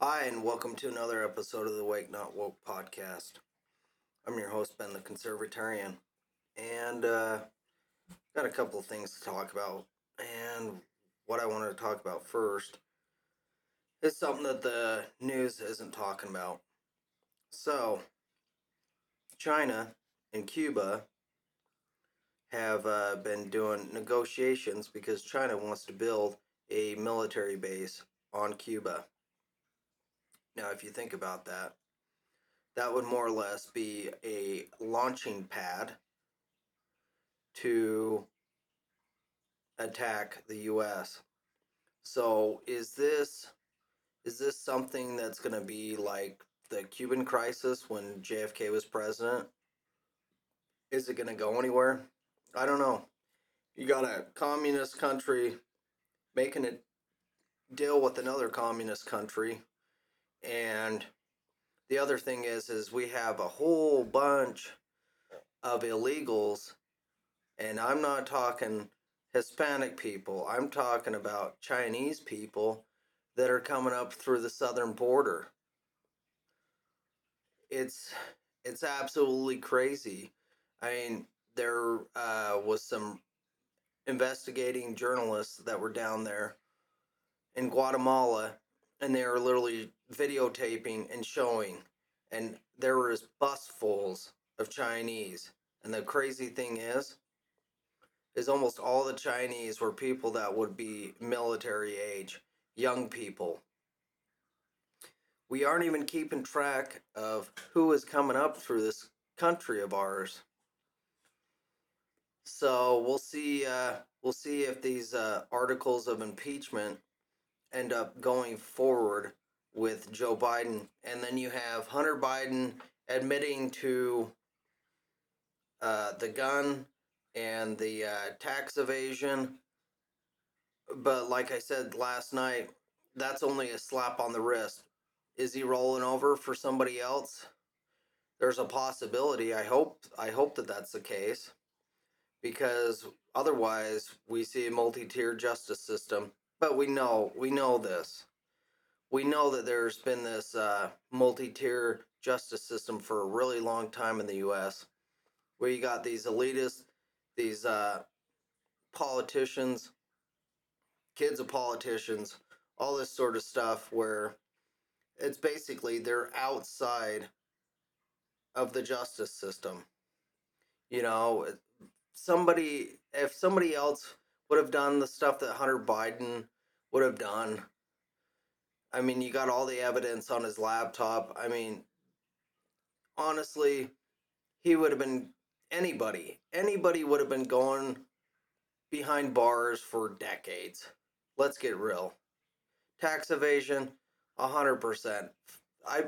Hi, and welcome to another episode of the Awake Not Woke podcast. I'm your host, Ben the Conservatarian, and uh, got a couple of things to talk about. And what I wanted to talk about first is something that the news isn't talking about. So, China and Cuba have uh, been doing negotiations because China wants to build a military base on Cuba. Now, if you think about that, that would more or less be a launching pad to attack the US. So, is this is this something that's going to be like the Cuban crisis when JFK was president? Is it going to go anywhere? I don't know. You got a communist country making a deal with another communist country and the other thing is is we have a whole bunch of illegals and I'm not talking Hispanic people. I'm talking about Chinese people that are coming up through the southern border. It's it's absolutely crazy. I mean, there uh, was some investigating journalists that were down there in Guatemala and they were literally videotaping and showing and there was busfuls of chinese. And the crazy thing is is almost all the chinese were people that would be military age young people. We aren't even keeping track of who is coming up through this country of ours. So we'll see uh, we'll see if these uh, articles of impeachment end up going forward with Joe Biden. And then you have Hunter Biden admitting to uh, the gun and the uh, tax evasion. But like I said last night, that's only a slap on the wrist. Is he rolling over for somebody else? There's a possibility. I hope. I hope that that's the case, because otherwise we see a multi-tier justice system but we know we know this. We know that there's been this uh, multi-tier justice system for a really long time in the U.S., where you got these elitists, these uh, politicians, kids of politicians, all this sort of stuff, where it's basically they're outside of the justice system. You know, somebody if somebody else would have done the stuff that Hunter Biden would have done. I mean, you got all the evidence on his laptop. I mean, honestly, he would have been anybody. Anybody would have been going behind bars for decades. Let's get real. Tax evasion, a hundred percent. I.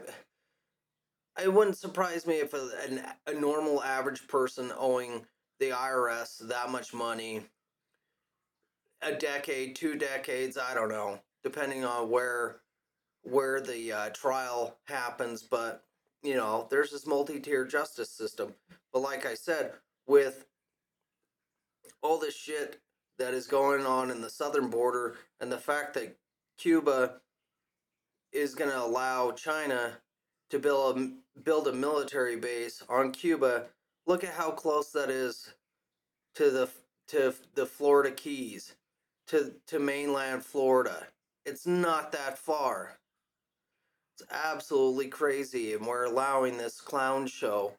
It wouldn't surprise me if a, a normal average person owing the IRS that much money a decade, two decades, I don't know, depending on where where the uh, trial happens. But you know, there's this multi-tier justice system. But like I said, with all this shit that is going on in the southern border, and the fact that Cuba is going to allow China to build a, build a military base on Cuba. Look at how close that is to the to the Florida Keys to to mainland Florida. It's not that far. It's absolutely crazy, and we're allowing this clown show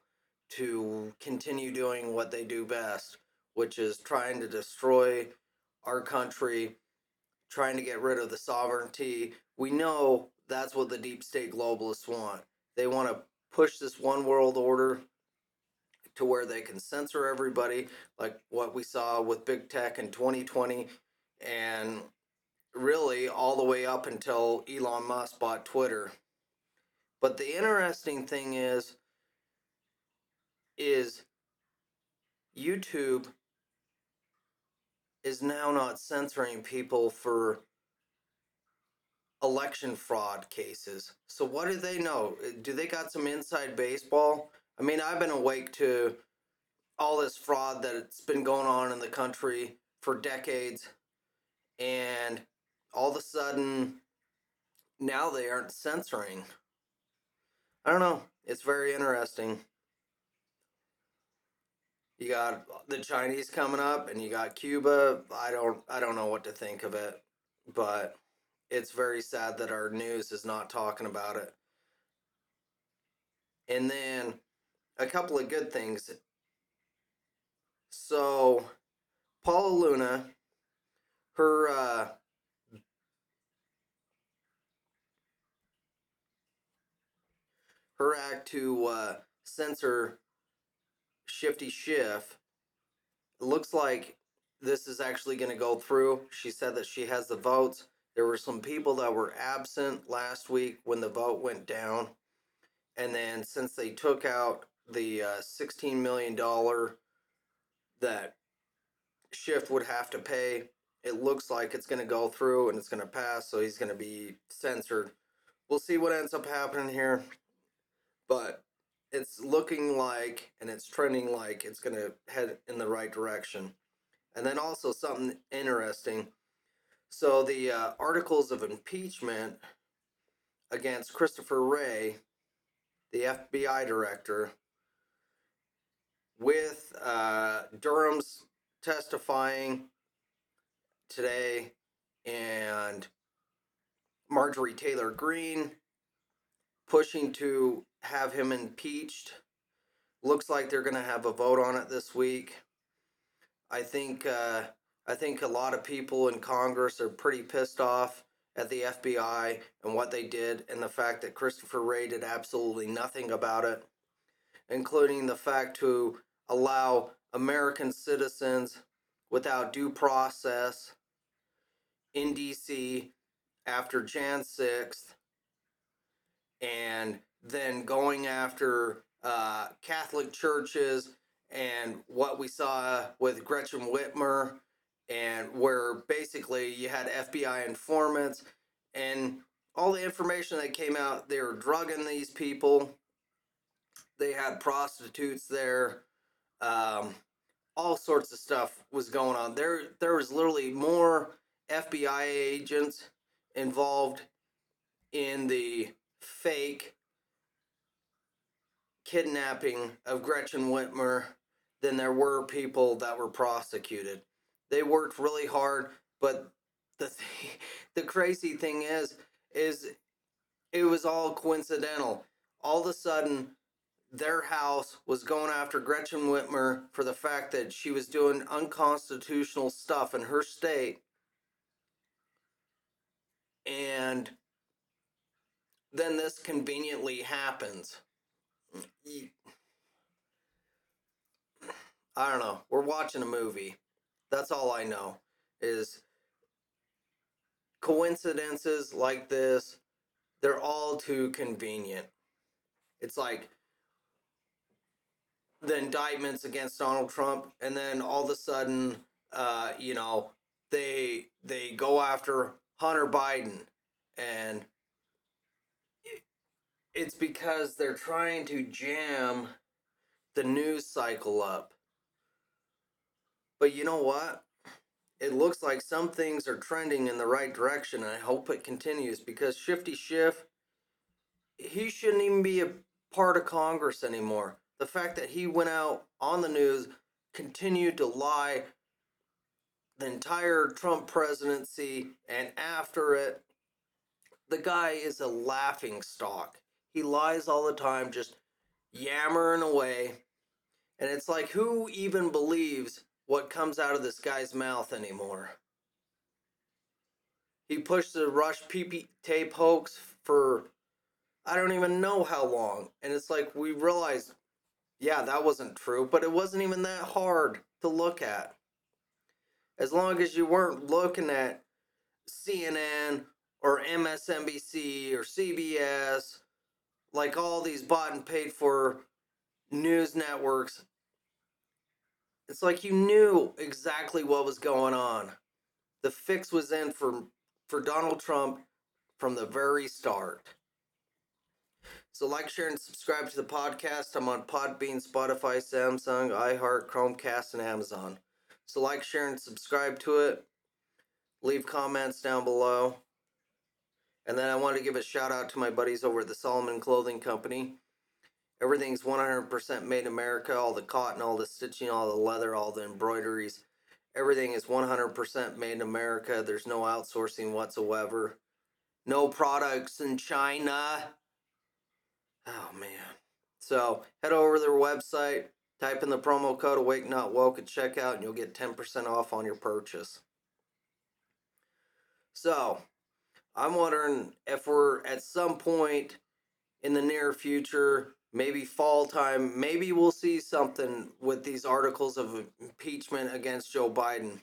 to continue doing what they do best, which is trying to destroy our country, trying to get rid of the sovereignty. We know that's what the deep state globalists want. They want to push this one world order to where they can censor everybody, like what we saw with big tech in 2020 and really all the way up until Elon Musk bought Twitter. But the interesting thing is is YouTube is now not censoring people for election fraud cases. So what do they know? Do they got some inside baseball? I mean, I've been awake to all this fraud that's been going on in the country for decades and all of a sudden now they aren't censoring. I don't know. It's very interesting. You got the Chinese coming up and you got Cuba. I don't I don't know what to think of it, but it's very sad that our news is not talking about it. And then a couple of good things. So Paulina Luna, her uh, her act to uh, censor Shifty Schiff looks like this is actually going to go through. She said that she has the votes. There were some people that were absent last week when the vote went down. And then since they took out the uh, $16 million that Schiff would have to pay, it looks like it's going to go through and it's going to pass. So he's going to be censored. We'll see what ends up happening here. But it's looking like and it's trending like it's going to head in the right direction. And then also something interesting. So the uh, articles of impeachment against Christopher Wray, the FBI director, with uh, Durham's testifying today and Marjorie Taylor Greene pushing to have him impeached. Looks like they're going to have a vote on it this week. I think uh, I think a lot of people in Congress are pretty pissed off at the FBI and what they did, and the fact that Christopher Wray did absolutely nothing about it, including the fact to allow American citizens without due process in DC after Jan 6th and then going after uh, Catholic churches and what we saw with Gretchen Whitmer, and where basically you had FBI informants and all the information that came out, they were drugging these people. They had prostitutes there. Um, all sorts of stuff was going on. There, there was literally more FBI agents involved in the fake kidnapping of Gretchen Whitmer than there were people that were prosecuted. They worked really hard, but the th- the crazy thing is is it was all coincidental. All of a sudden their house was going after Gretchen Whitmer for the fact that she was doing unconstitutional stuff in her state. And then this conveniently happens. I don't know. We're watching a movie. That's all I know is coincidences like this, they're all too convenient. It's like the indictments against Donald Trump, and then all of a sudden, uh, you know, they they go after Hunter Biden, and it's because they're trying to jam the news cycle up. But you know what? It looks like some things are trending in the right direction, and I hope it continues because Shifty Schiff, he shouldn't even be a part of Congress anymore. The fact that he went out on the news, continued to lie the entire Trump presidency, and after it, the guy is a laughing stock. He lies all the time, just yammering away. And it's like, who even believes what comes out of this guy's mouth anymore? He pushed the Rush PP tape hoax for I don't even know how long. And it's like, we realized, yeah, that wasn't true, but it wasn't even that hard to look at. As long as you weren't looking at CNN or MSNBC or CBS like all these bought and paid for news networks, it's like you knew exactly what was going on. The fix was in for for Donald Trump from the very start. So like, share, and subscribe to the podcast. I'm on Podbean, Spotify, Samsung, iHeart, Chromecast, and Amazon. So like, share, and subscribe to it. Leave comments down below. And then I want to give a shout out to my buddies over at the Solomon Clothing Company. Everything's 100% made in America. All the cotton, all the stitching, all the leather, all the embroideries. Everything is 100% made in America. There's no outsourcing whatsoever. No products in China. Oh, man. So head over to their website, type in the promo code Awake Not Woke at checkout, and you'll get 10% off on your purchase. So I'm wondering if we're at some point in the near future maybe fall time, maybe we'll see something with these articles of impeachment against Joe Biden.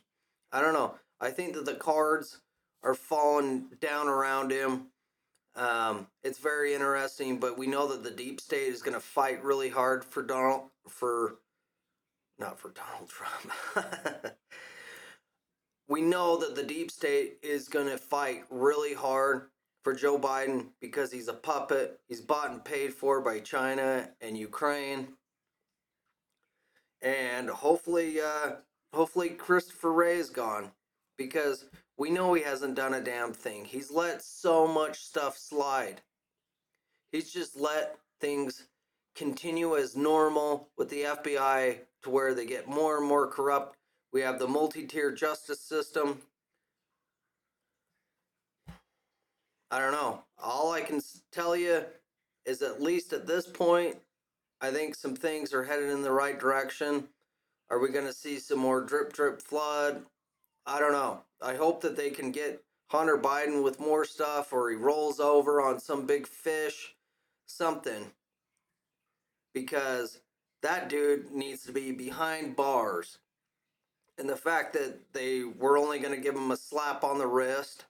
I don't know. I think that the cards are falling down around him. Um, it's very interesting, but we know that the deep state is going to fight really hard for Donald, for not for Donald Trump. we know that the deep state is going to fight really hard for Joe Biden because he's a puppet. He's bought and paid for by China and Ukraine. And hopefully, uh, hopefully Christopher Wray is gone because we know he hasn't done a damn thing. He's let so much stuff slide. He's just let things continue as normal with the FBI to where they get more and more corrupt. We have the multi tier justice system I don't know. All I can tell you is at least at this point, I think some things are headed in the right direction. Are we going to see some more drip, drip, flood? I don't know. I hope that they can get Hunter Biden with more stuff or he rolls over on some big fish, something. Because that dude needs to be behind bars. And the fact that they were only going to give him a slap on the wrist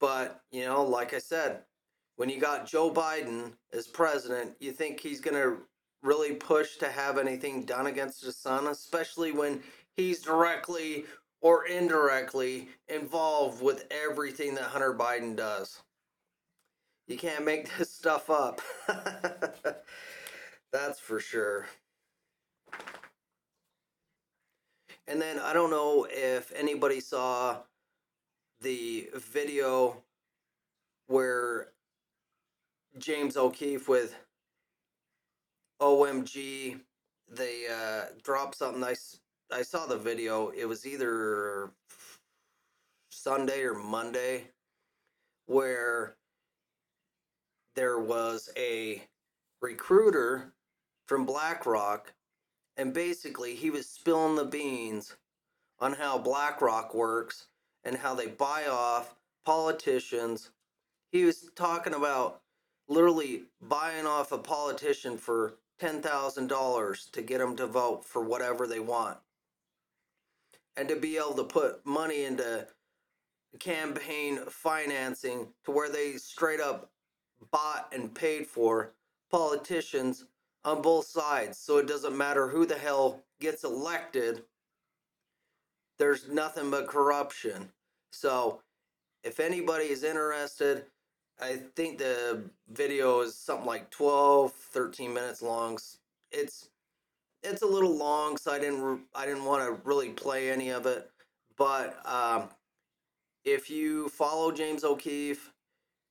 but, you know, like I said, when you got Joe Biden as president, you think he's going to really push to have anything done against his son, especially when he's directly or indirectly involved with everything that Hunter Biden does. You can't make this stuff up. That's for sure. And then I don't know if anybody saw the video where James O'Keefe with OMG they uh, dropped something. I, I saw the video. It was either Sunday or Monday where there was a recruiter from BlackRock and basically he was spilling the beans on how BlackRock works and how they buy off politicians. He was talking about literally buying off a politician for $10,000 to get them to vote for whatever they want. And to be able to put money into campaign financing to where they straight up bought and paid for politicians on both sides. So it doesn't matter who the hell gets elected there's nothing but corruption. So if anybody is interested, I think the video is something like 12, 13 minutes long. It's it's a little long, so I didn't I didn't want to really play any of it. But um, if you follow James O'Keefe,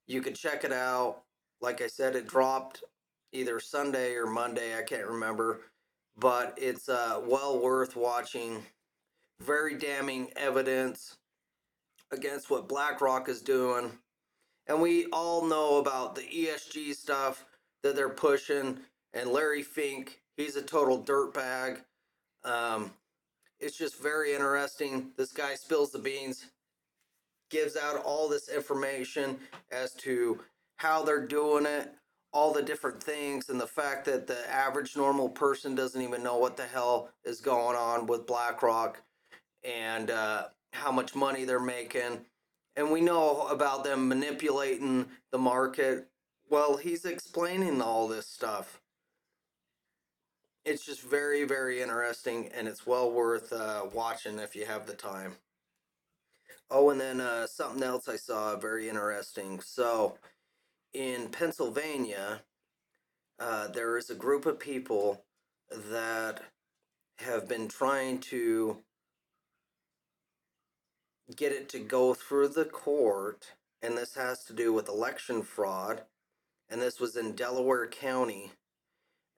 you could check it out. Like I said, it dropped either Sunday or Monday. I can't remember, but it's uh, well worth watching very damning evidence against what BlackRock is doing. And we all know about the ESG stuff that they're pushing. And Larry Fink, he's a total dirtbag. Um, it's just very interesting. This guy spills the beans, gives out all this information as to how they're doing it, all the different things, and the fact that the average normal person doesn't even know what the hell is going on with BlackRock and uh, how much money they're making. And we know about them manipulating the market. Well, he's explaining all this stuff. It's just very, very interesting, and it's well worth uh, watching if you have the time. Oh, and then uh, something else I saw very interesting. So, in Pennsylvania, uh, there is a group of people that have been trying to get it to go through the court and this has to do with election fraud. And this was in Delaware County.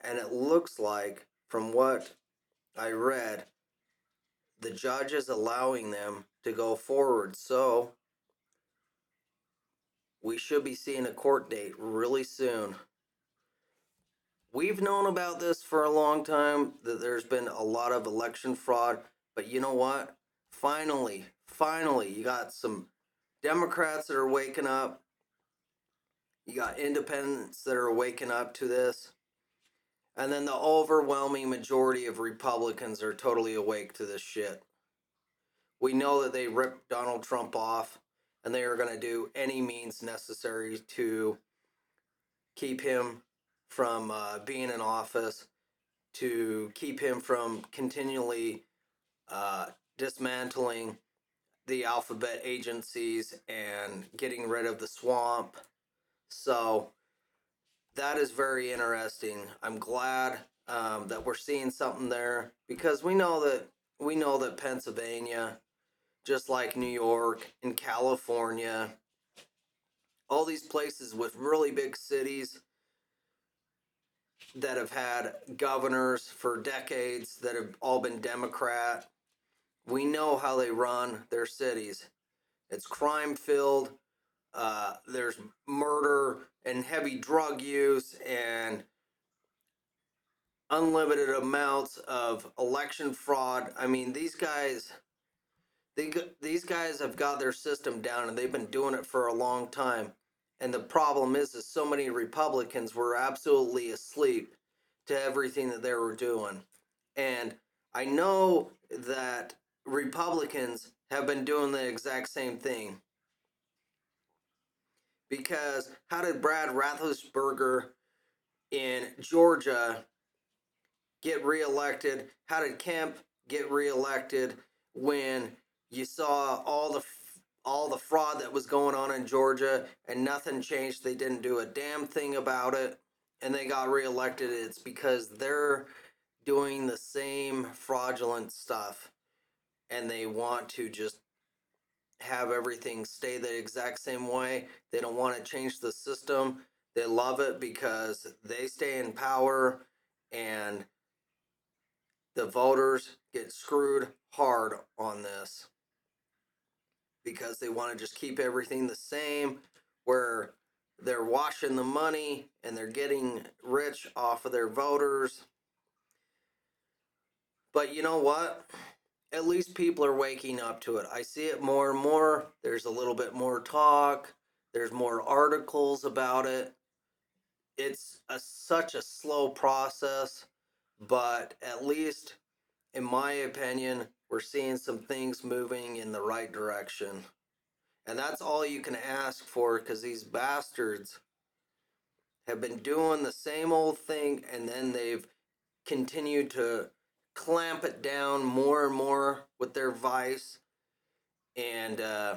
And it looks like, from what I read, the judge is allowing them to go forward. So we should be seeing a court date really soon. We've known about this for a long time that there's been a lot of election fraud, but you know what? Finally, finally, you got some Democrats that are waking up. You got independents that are waking up to this. And then the overwhelming majority of Republicans are totally awake to this shit. We know that they ripped Donald Trump off and they are going to do any means necessary to keep him from uh, being in office, to keep him from continually uh, dismantling the alphabet agencies and getting rid of the swamp. So that is very interesting. I'm glad um, that we're seeing something there because we know that we know that Pennsylvania, just like New York and California, all these places with really big cities that have had governors for decades that have all been Democrat. We know how they run their cities. It's crime filled. Uh, there's murder and heavy drug use and unlimited amounts of election fraud. I mean, these guys, they, these guys have got their system down and they've been doing it for a long time. And the problem is, is so many Republicans were absolutely asleep to everything that they were doing. And I know that Republicans have been doing the exact same thing. Because how did Brad Raffensperger in Georgia get reelected? How did Kemp get reelected when you saw all the all the fraud that was going on in Georgia and nothing changed. They didn't do a damn thing about it and they got reelected. It's because they're doing the same fraudulent stuff and they want to just have everything stay the exact same way. They don't want to change the system. They love it because they stay in power and the voters get screwed hard on this because they want to just keep everything the same where they're washing the money and they're getting rich off of their voters. But you know what? At least people are waking up to it. I see it more and more. There's a little bit more talk. There's more articles about it. It's a, such a slow process, but at least in my opinion, we're seeing some things moving in the right direction. And that's all you can ask for because these bastards have been doing the same old thing and then they've continued to clamp it down more and more with their vice and uh,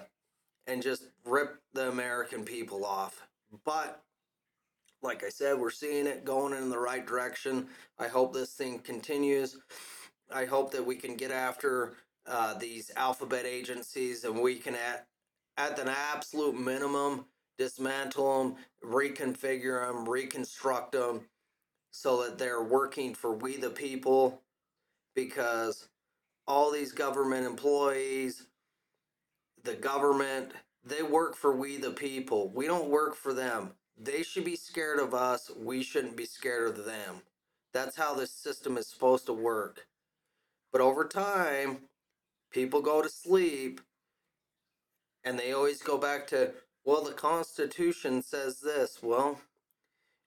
and just rip the American people off. But like I said, we're seeing it going in the right direction. I hope this thing continues. I hope that we can get after uh, these alphabet agencies and we can at at an absolute minimum dismantle them, reconfigure them, reconstruct them so that they're working for we the people because all these government employees the government they work for we the people. We don't work for them. They should be scared of us. We shouldn't be scared of them. That's how this system is supposed to work. But over time, people go to sleep and they always go back to, well, the Constitution says this. Well,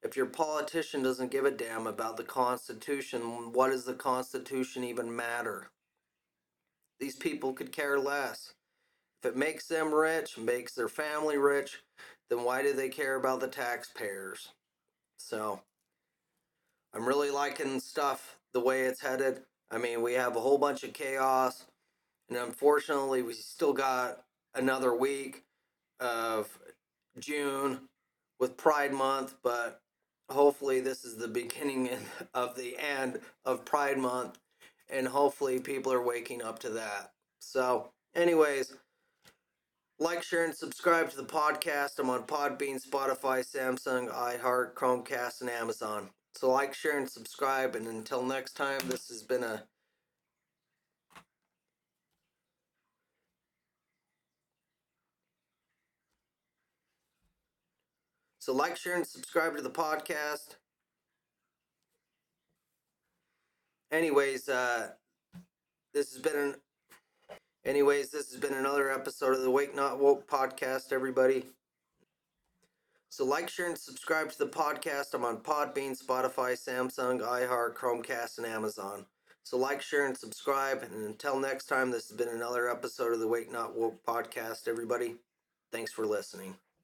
if your politician doesn't give a damn about the Constitution, what does the Constitution even matter? These people could care less. If it makes them rich, makes their family rich, then why do they care about the taxpayers? So, I'm really liking stuff the way it's headed. I mean, we have a whole bunch of chaos, and unfortunately, we still got another week of June with Pride Month, but hopefully, this is the beginning of the end of Pride Month, and hopefully, people are waking up to that. So, anyways, Like, share, and subscribe to the podcast. I'm on Podbean, Spotify, Samsung, iHeart, Chromecast, and Amazon. So like, share, and subscribe. And until next time, this has been a So like, share, and subscribe to the podcast. Anyways, uh, this has been an. Anyways, this has been another episode of the Awake Not Woke podcast, everybody. So like, share, and subscribe to the podcast. I'm on Podbean, Spotify, Samsung, iHeart, Chromecast, and Amazon. So like, share, and subscribe. And until next time, this has been another episode of the Awake Not Woke podcast, everybody. Thanks for listening.